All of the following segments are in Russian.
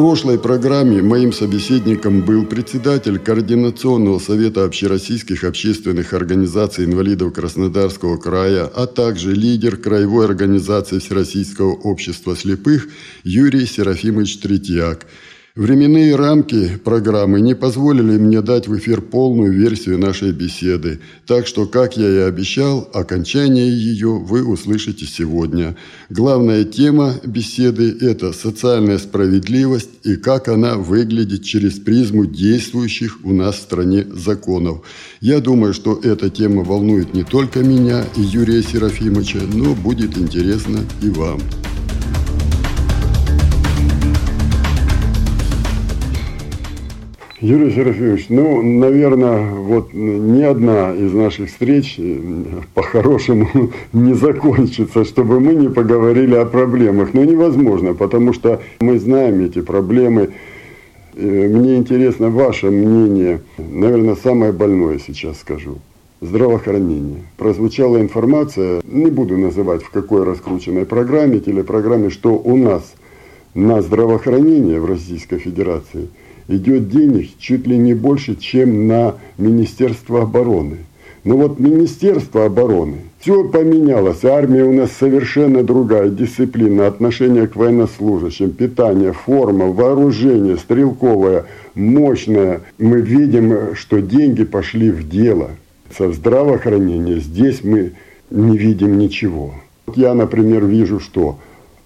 Прошлой программе моим собеседником был председатель Координационного совета общероссийских общественных организаций инвалидов Краснодарского края, а также лидер Краевой организации Всероссийского общества слепых Юрий Серафимович Третьяк – Временные рамки программы не позволили мне дать в эфир полную версию нашей беседы, так что, как я и обещал, окончание ее вы услышите сегодня. Главная тема беседы – это социальная справедливость и как она выглядит через призму действующих у нас в стране законов. Я думаю, что эта тема волнует не только меня и Юрия Серафимовича, но будет интересно и вам. Юрий Серафимович, ну, наверное, вот ни одна из наших встреч э, по-хорошему не закончится, чтобы мы не поговорили о проблемах. Но невозможно, потому что мы знаем эти проблемы. Э, мне интересно ваше мнение. Наверное, самое больное сейчас скажу. Здравоохранение. Прозвучала информация, не буду называть в какой раскрученной программе, телепрограмме, что у нас на здравоохранение в Российской Федерации – идет денег чуть ли не больше, чем на Министерство обороны. Но вот Министерство обороны, все поменялось. Армия у нас совершенно другая дисциплина, отношение к военнослужащим, питание, форма, вооружение, стрелковое, мощное. Мы видим, что деньги пошли в дело. Со здравоохранения здесь мы не видим ничего. Я, например, вижу, что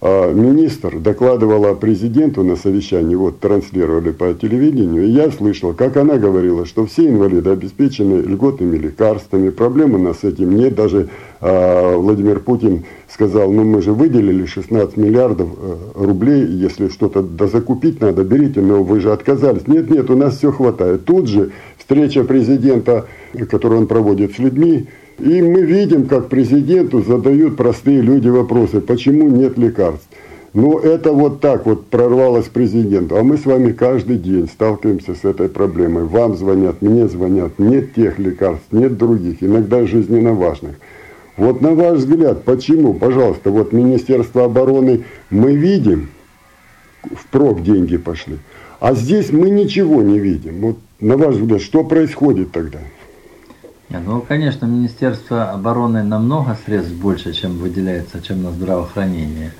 министр докладывала президенту на совещании, вот транслировали по телевидению, и я слышал, как она говорила, что все инвалиды обеспечены льготными лекарствами, проблем у нас с этим нет. Даже а, Владимир Путин сказал, ну мы же выделили 16 миллиардов э, рублей, если что-то дозакупить надо, берите, но вы же отказались. Нет, нет, у нас все хватает. Тут же встреча президента, которую он проводит с людьми, и мы видим, как президенту задают простые люди вопросы, почему нет лекарств. Ну, это вот так вот прорвалось президенту. А мы с вами каждый день сталкиваемся с этой проблемой. Вам звонят, мне звонят. Нет тех лекарств, нет других, иногда жизненно важных. Вот на ваш взгляд, почему, пожалуйста, вот Министерство обороны мы видим, впрок деньги пошли, а здесь мы ничего не видим. Вот на ваш взгляд, что происходит тогда? Ну, конечно, Министерство обороны намного средств больше, чем выделяется, чем на здравоохранение.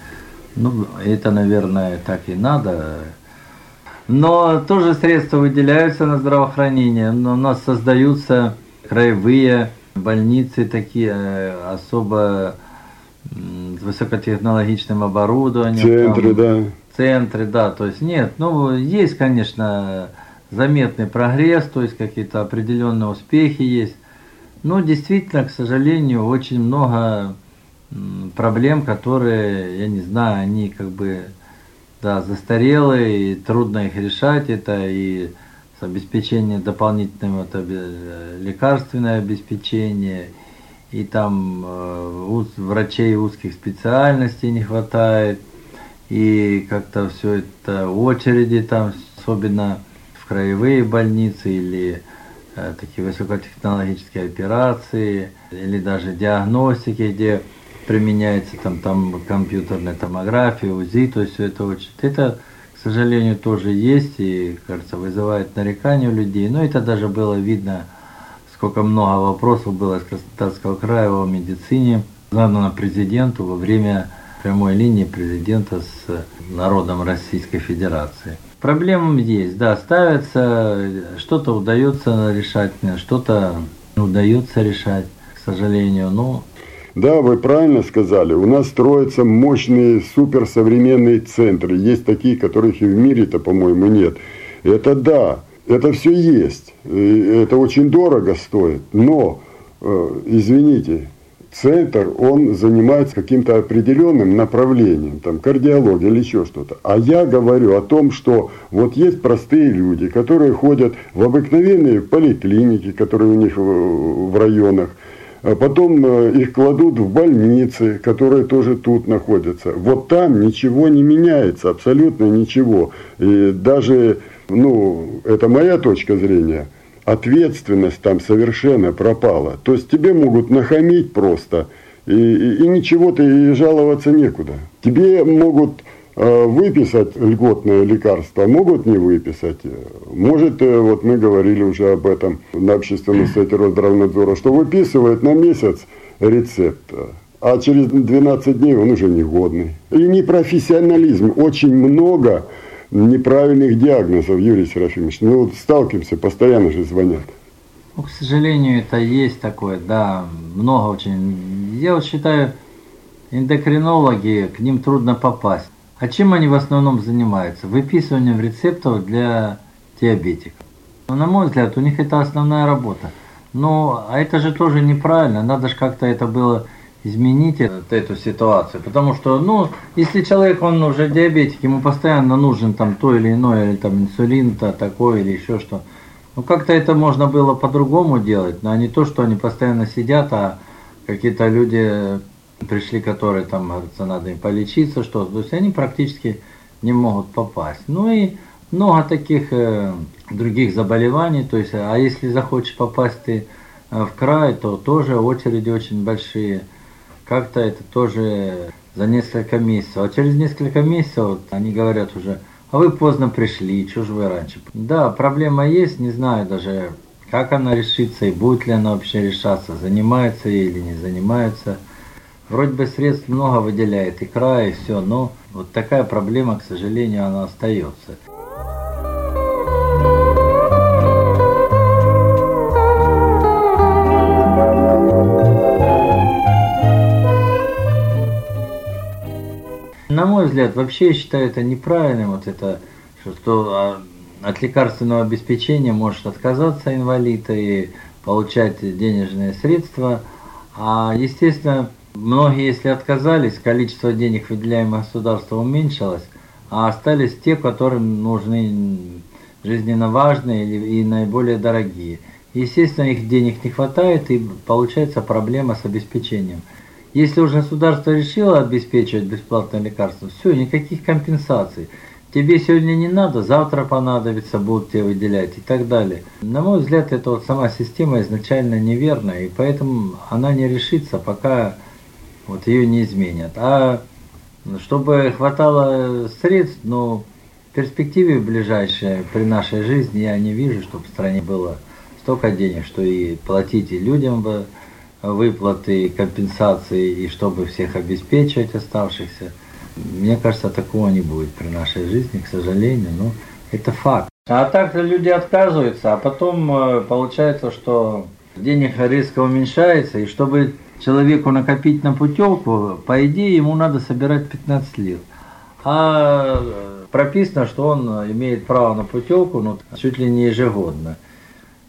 Ну, это, наверное, так и надо. Но тоже средства выделяются на здравоохранение. Но у нас создаются краевые больницы такие э, особо с высокотехнологичным оборудованием. Центры, там, да. Центры, да. То есть нет, ну, есть, конечно, заметный прогресс, то есть какие-то определенные успехи есть. Ну, действительно, к сожалению, очень много проблем, которые, я не знаю, они как бы да, застарелые, и трудно их решать. Это и обеспечение дополнительного это лекарственное обеспечение, и там э, врачей узких специальностей не хватает, и как-то все это очереди там, особенно в краевые больницы или Э, такие высокотехнологические операции или даже диагностики, где применяется там, там компьютерная томография, УЗИ, то есть все это очень. Это, к сожалению, тоже есть и, кажется, вызывает нарекания у людей. Но это даже было видно, сколько много вопросов было из Краснодарского края о медицине, задано президенту во время прямой линии президента с народом Российской Федерации. Проблемы есть, да, ставятся, что-то удается решать, что-то удается решать, к сожалению, но да, вы правильно сказали. У нас строятся мощные суперсовременные центры. Есть такие, которых и в мире-то, по-моему, нет. Это да, это все есть. Это очень дорого стоит. Но, э, извините, центр, он занимается каким-то определенным направлением, там, кардиология или еще что-то. А я говорю о том, что вот есть простые люди, которые ходят в обыкновенные поликлиники, которые у них в районах, а потом э, их кладут в больницы, которые тоже тут находятся. Вот там ничего не меняется, абсолютно ничего. И даже, ну, это моя точка зрения – ответственность там совершенно пропала. То есть тебе могут нахамить просто, и, и, и ничего ты и жаловаться некуда. Тебе могут э, выписать льготное лекарство, могут не выписать. Может, э, вот мы говорили уже об этом на общественном сайте Росздравнадзора, что выписывают на месяц рецепт, а через 12 дней он уже негодный. И непрофессионализм. Очень много неправильных диагнозов, Юрий Серафимович. Мы вот сталкиваемся, постоянно же звонят. Ну, к сожалению, это есть такое, да, много очень. Я вот считаю, эндокринологи, к ним трудно попасть. А чем они в основном занимаются? Выписыванием рецептов для диабетиков. Но, на мой взгляд, у них это основная работа. Но а это же тоже неправильно. Надо же как-то это было изменить эту ситуацию. Потому что, ну, если человек, он уже диабетик, ему постоянно нужен там то или иное, или там инсулин-то такой, или еще что. Ну, как-то это можно было по-другому делать, но не то, что они постоянно сидят, а какие-то люди пришли, которые там, говорится, надо им полечиться, что то есть они практически не могут попасть. Ну и много таких э, других заболеваний, то есть, а если захочешь попасть ты э, в край, то тоже очереди очень большие как-то это тоже за несколько месяцев. А через несколько месяцев вот, они говорят уже, а вы поздно пришли, что же вы раньше? Да, проблема есть, не знаю даже, как она решится и будет ли она вообще решаться, занимается или не занимается. Вроде бы средств много выделяет, икра и все, но вот такая проблема, к сожалению, она остается. На мой взгляд, вообще я считаю это неправильным, вот это, что а, от лекарственного обеспечения может отказаться инвалид и получать денежные средства. А, естественно, многие, если отказались, количество денег, выделяемых государством, уменьшилось, а остались те, которым нужны жизненно важные и наиболее дорогие. Естественно, их денег не хватает, и получается проблема с обеспечением. Если уже государство решило обеспечивать бесплатное лекарство, все, никаких компенсаций. Тебе сегодня не надо, завтра понадобится, будут тебе выделять и так далее. На мой взгляд, это вот сама система изначально неверная, и поэтому она не решится, пока вот ее не изменят. А чтобы хватало средств, но в перспективе ближайшей при нашей жизни я не вижу, чтобы в стране было столько денег, что и платить и людям бы выплаты, компенсации и чтобы всех обеспечивать оставшихся. Мне кажется, такого не будет при нашей жизни, к сожалению, но это факт. А так люди отказываются, а потом э, получается, что денег резко уменьшается, и чтобы человеку накопить на путевку, по идее ему надо собирать 15 лет. А э, прописано, что он имеет право на путевку ну, чуть ли не ежегодно.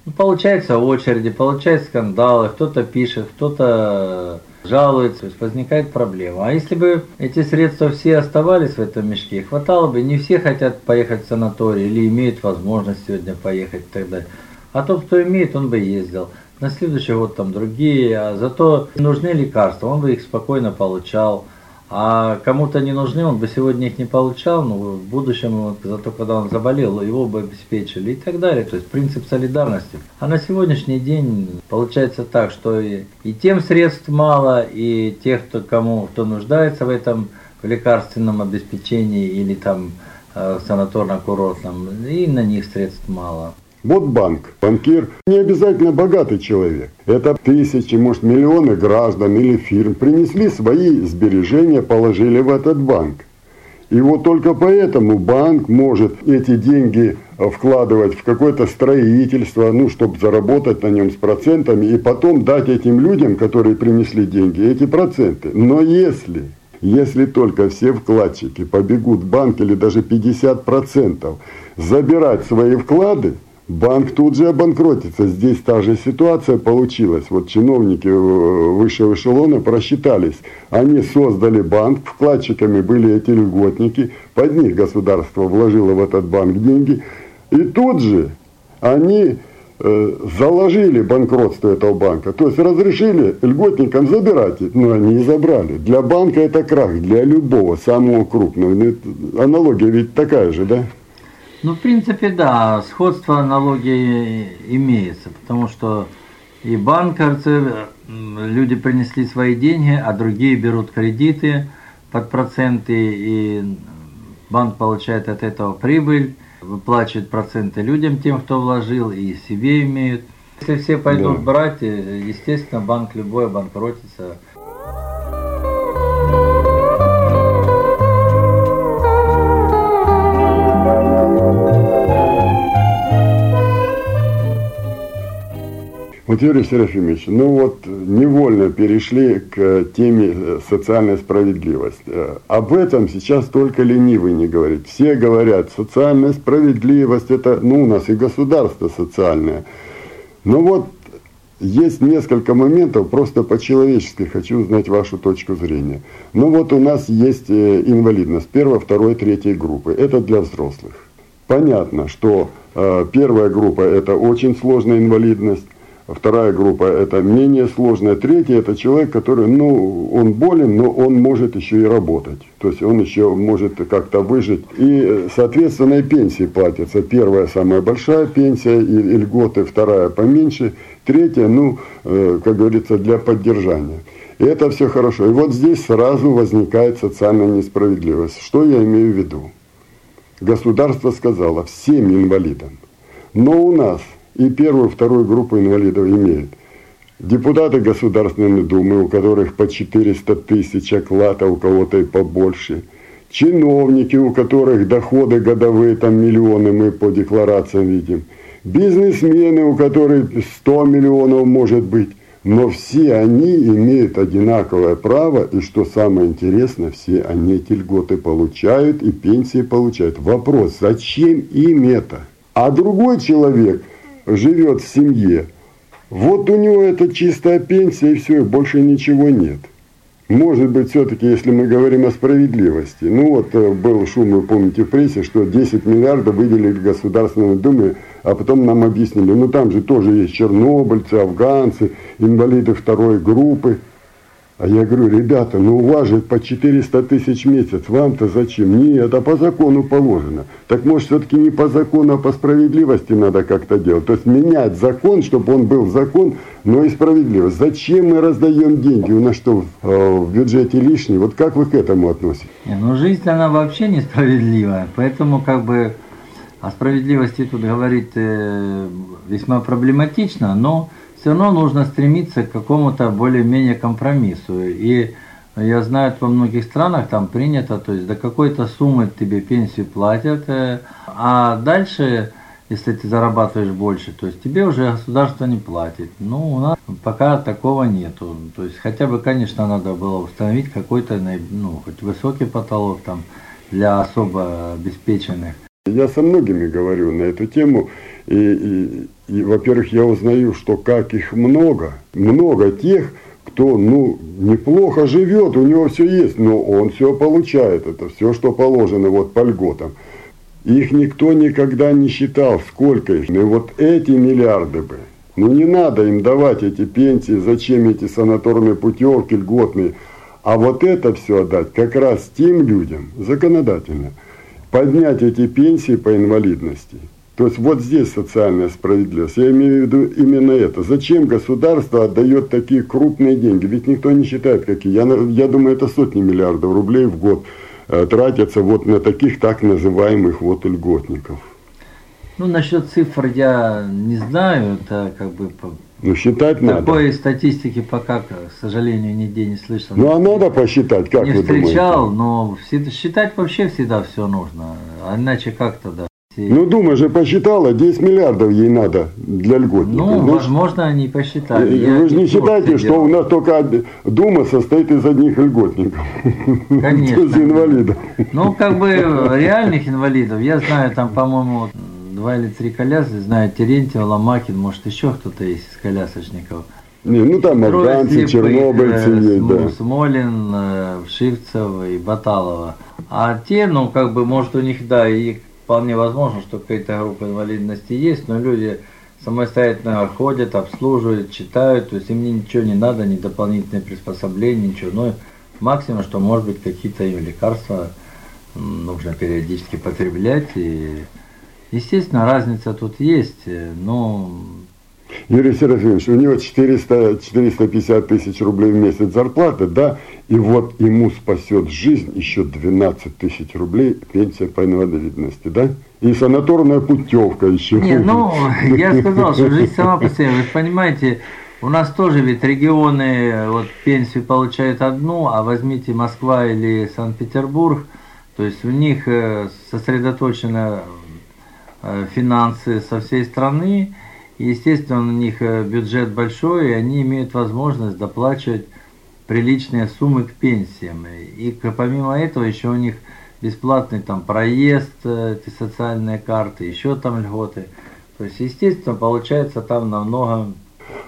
Ну, получается очереди, получается скандалы, кто-то пишет, кто-то жалуется, то есть возникает проблема. А если бы эти средства все оставались в этом мешке, хватало бы, не все хотят поехать в санаторий или имеют возможность сегодня поехать и так далее. А тот, кто имеет, он бы ездил. На следующий год там другие, а зато нужны лекарства, он бы их спокойно получал. А кому-то не нужны, он бы сегодня их не получал, но в будущем, зато когда он заболел, его бы обеспечили и так далее. То есть принцип солидарности. А на сегодняшний день получается так, что и, и тем средств мало, и тех, кто, кому, кто нуждается в этом в лекарственном обеспечении или там э, санаторно-курортном, и на них средств мало. Вот банк, банкир, не обязательно богатый человек. Это тысячи, может миллионы граждан или фирм принесли свои сбережения, положили в этот банк. И вот только поэтому банк может эти деньги вкладывать в какое-то строительство, ну, чтобы заработать на нем с процентами, и потом дать этим людям, которые принесли деньги, эти проценты. Но если, если только все вкладчики побегут в банк или даже 50% забирать свои вклады, банк тут же обанкротится. Здесь та же ситуация получилась. Вот чиновники э, высшего эшелона просчитались. Они создали банк, вкладчиками были эти льготники, под них государство вложило в этот банк деньги. И тут же они э, заложили банкротство этого банка. То есть разрешили льготникам забирать, но они и забрали. Для банка это крах, для любого, самого крупного. Аналогия ведь такая же, да? Ну, в принципе, да, сходство аналогии имеется, потому что и банкерцы, люди принесли свои деньги, а другие берут кредиты под проценты, и банк получает от этого прибыль, выплачивает проценты людям, тем, кто вложил, и себе имеют. Если все пойдут да. брать, естественно, банк любой обанкротится. Вот, Юрий Серафимович, ну вот невольно перешли к теме э, социальной справедливости. Э, об этом сейчас только ленивый не говорит. Все говорят, социальная справедливость, это, ну, у нас и государство социальное. Но вот есть несколько моментов, просто по-человечески хочу узнать вашу точку зрения. Ну вот у нас есть э, инвалидность первой, второй, третьей группы. Это для взрослых. Понятно, что э, первая группа это очень сложная инвалидность, Вторая группа это менее сложная. Третья это человек, который, ну, он болен, но он может еще и работать. То есть он еще может как-то выжить. И, соответственно, и пенсии платятся. Первая самая большая пенсия, и, и льготы, вторая поменьше. Третья, ну, э, как говорится, для поддержания. И это все хорошо. И вот здесь сразу возникает социальная несправедливость. Что я имею в виду? Государство сказало всем инвалидам. Но у нас и первую, вторую группу инвалидов имеют. Депутаты Государственной Думы, у которых по 400 тысяч оклад, у кого-то и побольше. Чиновники, у которых доходы годовые, там миллионы мы по декларациям видим. Бизнесмены, у которых 100 миллионов может быть. Но все они имеют одинаковое право, и что самое интересное, все они эти льготы получают и пенсии получают. Вопрос, зачем им это? А другой человек – живет в семье, вот у него это чистая пенсия и все, и больше ничего нет. Может быть, все-таки, если мы говорим о справедливости. Ну вот э, был шум, вы помните в прессе, что 10 миллиардов выделили Государственной Думе, а потом нам объяснили, ну там же тоже есть чернобыльцы, афганцы, инвалиды второй группы. А я говорю, ребята, ну у вас же по 400 тысяч в месяц, вам-то зачем? Нет, это по закону положено. Так может все-таки не по закону, а по справедливости надо как-то делать. То есть менять закон, чтобы он был закон, но и справедливость. Зачем мы раздаем деньги? У нас что, э, в бюджете лишние? Вот как вы к этому относитесь? Не, ну жизнь, она вообще несправедливая. Поэтому как бы о справедливости тут говорить э, весьма проблематично, но равно нужно стремиться к какому-то более-менее компромиссу. И я знаю, во многих странах там принято, то есть до какой-то суммы тебе пенсию платят, э, а дальше, если ты зарабатываешь больше, то есть тебе уже государство не платит. Ну, у нас пока такого нету. То есть хотя бы, конечно, надо было установить какой-то, ну, хоть высокий потолок там для особо обеспеченных. Я со многими говорю на эту тему, и, и, и во-первых, я узнаю, что как их много, много тех, кто, ну, неплохо живет, у него все есть, но он все получает, это все, что положено вот по льготам. Их никто никогда не считал, сколько их. И вот эти миллиарды бы, ну не надо им давать эти пенсии, зачем эти санаторные путевки льготные, а вот это все отдать как раз тем людям, законодательно – поднять эти пенсии по инвалидности. То есть вот здесь социальная справедливость. Я имею в виду именно это. Зачем государство отдает такие крупные деньги? Ведь никто не считает, какие. Я, я думаю, это сотни миллиардов рублей в год э, тратятся вот на таких так называемых вот льготников. Ну, насчет цифр я не знаю, это как бы ну, считать Такой надо. Такой статистики пока, к сожалению, нигде не слышал. Ну, а надо посчитать, как не вы встречал, думаете? но считать вообще всегда все нужно. А иначе как тогда? Ну, Дума же посчитала, 10 миллиардов ей надо для льготников. Ну, Значит, возможно, они посчитали. Вы Я же не считаете, что у нас только Дума состоит из одних льготников. Конечно. Из инвалидов. Ну, как бы реальных инвалидов, я знаю, там, по-моему, два или три коляски, знаю, Терентьев, Ломакин, может, еще кто-то есть из колясочников. Не, ну там афганцы, чернобыльцы э, есть, да. Смолин, э, Вшивцев и Баталова. А те, ну, как бы, может, у них, да, и вполне возможно, что какая-то группа инвалидности есть, но люди самостоятельно ходят, обслуживают, читают, то есть им ничего не надо, ни дополнительные приспособления, ничего. Но максимум, что может быть какие-то им лекарства нужно периодически потреблять. И, естественно, разница тут есть, но Юрий Серафимович, у него 400, 450 тысяч рублей в месяц зарплаты, да, и вот ему спасет жизнь еще 12 тысяч рублей пенсия по инвалидности, да? И санаторная путевка еще. Не, ну, я сказал, что жизнь сама по себе, вы понимаете, у нас тоже ведь регионы вот пенсию получают одну, а возьмите Москва или Санкт-Петербург, то есть у них э, сосредоточены э, финансы со всей страны, естественно, у них э, бюджет большой, и они имеют возможность доплачивать приличные суммы к пенсиям. И помимо этого еще у них бесплатный там проезд, э, эти социальные карты, еще там льготы. То есть, естественно, получается там намного...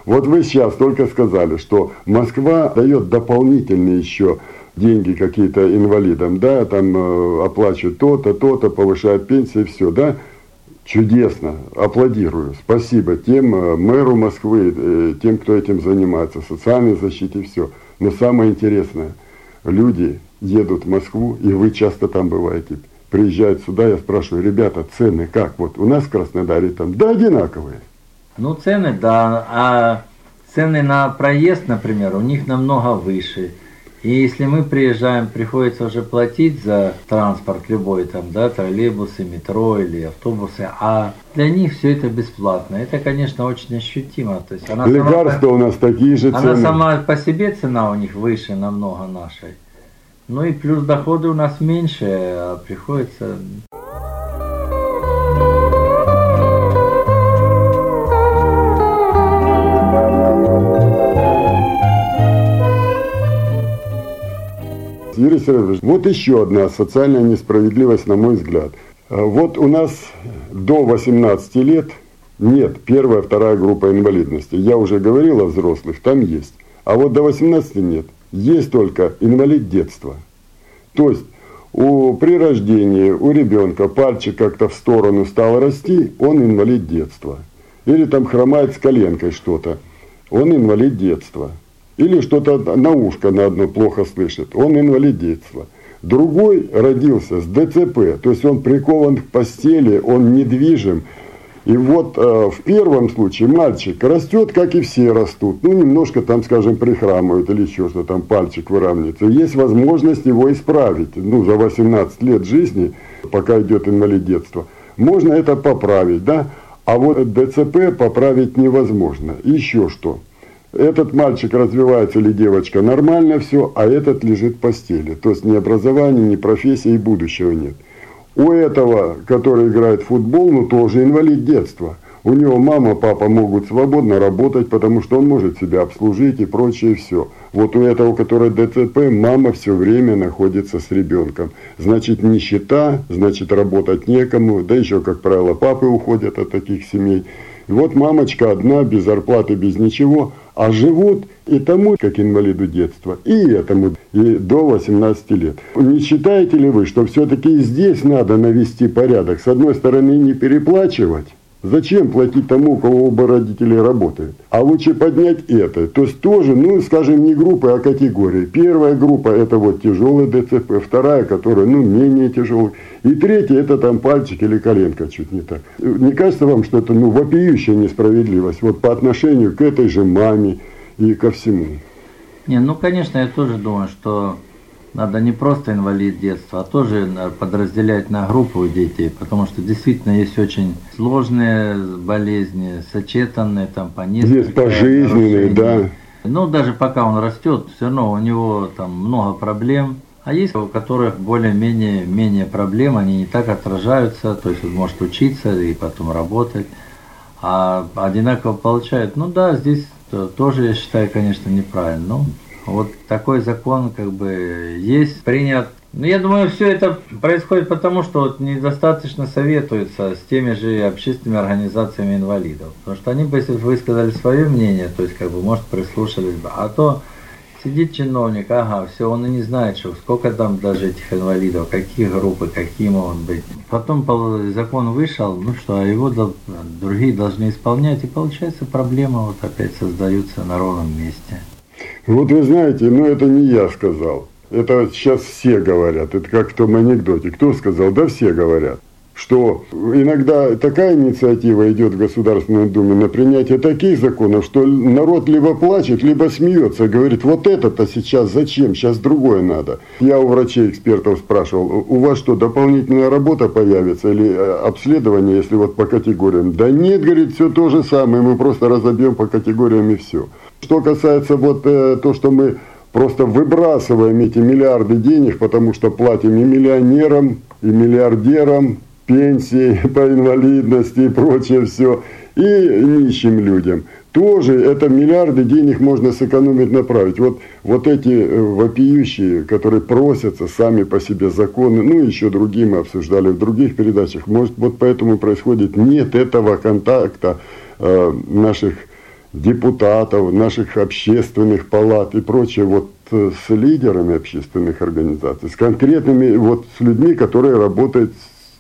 Вот вы сейчас только сказали, что Москва дает дополнительные еще деньги какие-то инвалидам, да, там э, оплачивают то-то, то-то, повышают пенсии, все, да, Чудесно, аплодирую. Спасибо тем э, мэру Москвы, э, тем, кто этим занимается, социальной защитой, все. Но самое интересное, люди едут в Москву, и вы часто там бываете, приезжают сюда, я спрашиваю, ребята, цены как? Вот у нас в Краснодаре там, да, одинаковые. Ну, цены, да, а цены на проезд, например, у них намного выше. И если мы приезжаем, приходится уже платить за транспорт любой, там, да, троллейбусы, метро или автобусы, а для них все это бесплатно. Это, конечно, очень ощутимо. То есть она Лекарства сама, у нас такие же цены. Она сама по себе цена у них выше намного нашей. Ну и плюс доходы у нас меньше, а приходится Юрий Сергеевич, вот еще одна социальная несправедливость, на мой взгляд. А вот у нас до 18 лет нет первая, вторая группа инвалидности. Я уже говорил о взрослых, там есть. А вот до 18 нет. Есть только инвалид детства. То есть у, при рождении у ребенка пальчик как-то в сторону стал расти, он инвалид детства. Или там хромает с коленкой что-то, он инвалид детства или что-то на ушко на одно плохо слышит, он инвалид детства. Другой родился с ДЦП, то есть он прикован к постели, он недвижим. И вот э, в первом случае мальчик растет, как и все растут. Ну, немножко там, скажем, прихрамывают или еще что там, пальчик выравнивается. Есть возможность его исправить. Ну, за 18 лет жизни, пока идет инвалид детства, можно это поправить, да? А вот ДЦП поправить невозможно. Еще что? Этот мальчик развивается или девочка нормально все, а этот лежит в постели. То есть ни образования, ни профессии и будущего нет. У этого, который играет в футбол, ну тоже инвалид детства. У него мама, папа могут свободно работать, потому что он может себя обслужить и прочее все. Вот у этого, который ДЦП, мама все время находится с ребенком. Значит, нищета, значит, работать некому, да еще, как правило, папы уходят от таких семей. И вот мамочка одна, без зарплаты, без ничего – а живут и тому, как инвалиду детства, и этому, и до 18 лет. Не считаете ли вы, что все-таки здесь надо навести порядок? С одной стороны, не переплачивать, Зачем платить тому, у кого оба родителей работают? А лучше поднять это. То есть тоже, ну, скажем, не группы, а категории. Первая группа – это вот тяжелый ДЦП. Вторая, которая, ну, менее тяжелый. И третья – это там пальчик или коленка, чуть не так. Не кажется вам, что это, ну, вопиющая несправедливость вот по отношению к этой же маме и ко всему? Не, ну, конечно, я тоже думаю, что надо не просто инвалид детства, а тоже подразделять на группу детей, потому что действительно есть очень сложные болезни, сочетанные там по несколько. Есть пожизненные, да. Ну, даже пока он растет, все равно у него там много проблем. А есть у которых более-менее менее проблем, они не так отражаются, то есть он может учиться и потом работать, а одинаково получают. Ну да, здесь тоже я считаю, конечно, неправильно. Но вот такой закон как бы есть, принят Ну, я думаю, все это происходит потому, что вот недостаточно советуются с теми же общественными организациями инвалидов. Потому что они бы, если бы высказали свое мнение, то есть, как бы, может, прислушались бы. А то сидит чиновник, ага, все, он и не знает, что сколько там даже этих инвалидов, какие группы, какие могут быть. Потом закон вышел, ну что, а его другие должны исполнять, и получается проблема вот опять создаются на ровном месте. Вот вы знаете, ну это не я сказал. Это сейчас все говорят. Это как в том анекдоте. Кто сказал? Да все говорят что иногда такая инициатива идет в Государственной Думе на принятие таких законов, что народ либо плачет, либо смеется, говорит, вот это-то сейчас зачем, сейчас другое надо. Я у врачей-экспертов спрашивал, у вас что, дополнительная работа появится или э, обследование, если вот по категориям? Да нет, говорит, все то же самое, мы просто разобьем по категориям и все. Что касается вот э, то, что мы просто выбрасываем эти миллиарды денег, потому что платим и миллионерам, и миллиардерам, пенсии по инвалидности и прочее все, и нищим людям. Тоже это миллиарды денег можно сэкономить, направить. Вот, вот эти э, вопиющие, которые просятся сами по себе законы, ну еще другие мы обсуждали в других передачах, может вот поэтому происходит нет этого контакта э, наших депутатов, наших общественных палат и прочее, вот э, с лидерами общественных организаций, с конкретными, вот с людьми, которые работают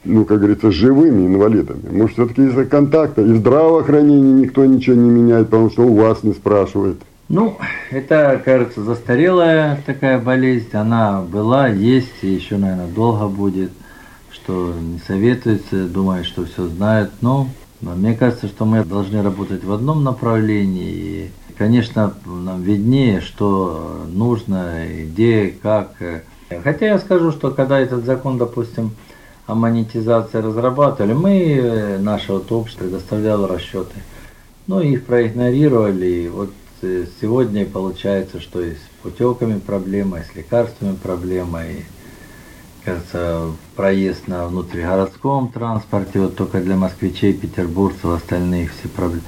ну, как говорится, живыми инвалидами. Может, все-таки из-за контакта. И в здравоохранении никто ничего не меняет, потому что у вас не спрашивает. Ну, это, кажется, застарелая такая болезнь. Она была, есть и еще, наверное, долго будет. Что не советуется, думает, что все знают. Но, но мне кажется, что мы должны работать в одном направлении. И, конечно, нам виднее, что нужно, где, как. Хотя я скажу, что когда этот закон, допустим, о монетизации разрабатывали, мы, э, наше вот общество предоставляло расчеты. Ну, их проигнорировали. И вот э, сегодня получается, что и с путевками проблема, и с лекарствами проблема, и, кажется, проезд на внутригородском транспорте, вот только для москвичей, петербургцев, остальных все проблемы.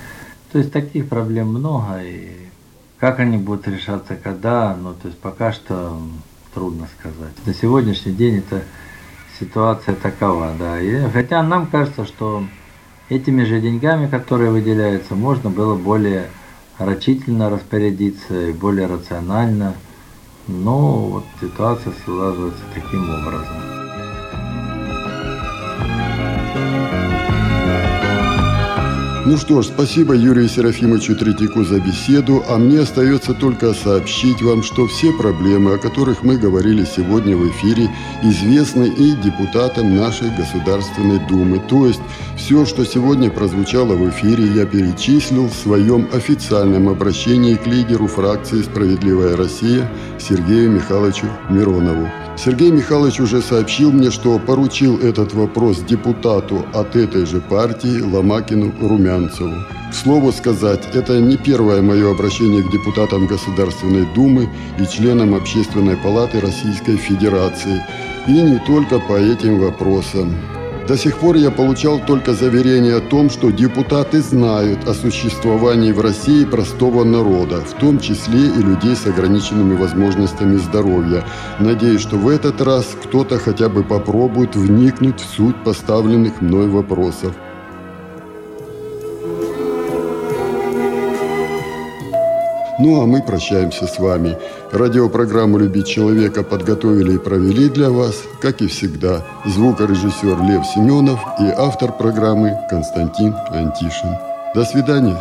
То есть таких проблем много, и как они будут решаться, когда, ну, то есть пока что трудно сказать. На сегодняшний день это ситуация такова, да. И, хотя нам кажется, что этими же деньгами, которые выделяются, можно было более рачительно распорядиться и более рационально. Но вот ситуация складывается таким образом. Ну что ж, спасибо Юрию Серафимовичу Третьяку за беседу, а мне остается только сообщить вам, что все проблемы, о которых мы говорили сегодня в эфире, известны и депутатам нашей Государственной Думы. То есть все, что сегодня прозвучало в эфире, я перечислил в своем официальном обращении к лидеру фракции «Справедливая Россия» Сергею Михайловичу Миронову. Сергей Михайлович уже сообщил мне, что поручил этот вопрос депутату от этой же партии Ломакину Румянцеву. К слову сказать, это не первое мое обращение к депутатам Государственной Думы и членам Общественной палаты Российской Федерации, и не только по этим вопросам. До сих пор я получал только заверение о том, что депутаты знают о существовании в России простого народа, в том числе и людей с ограниченными возможностями здоровья. Надеюсь, что в этот раз кто-то хотя бы попробует вникнуть в суть поставленных мной вопросов. Ну а мы прощаемся с вами. Радиопрограмму «Любить человека» подготовили и провели для вас, как и всегда, звукорежиссер Лев Семенов и автор программы Константин Антишин. До свидания.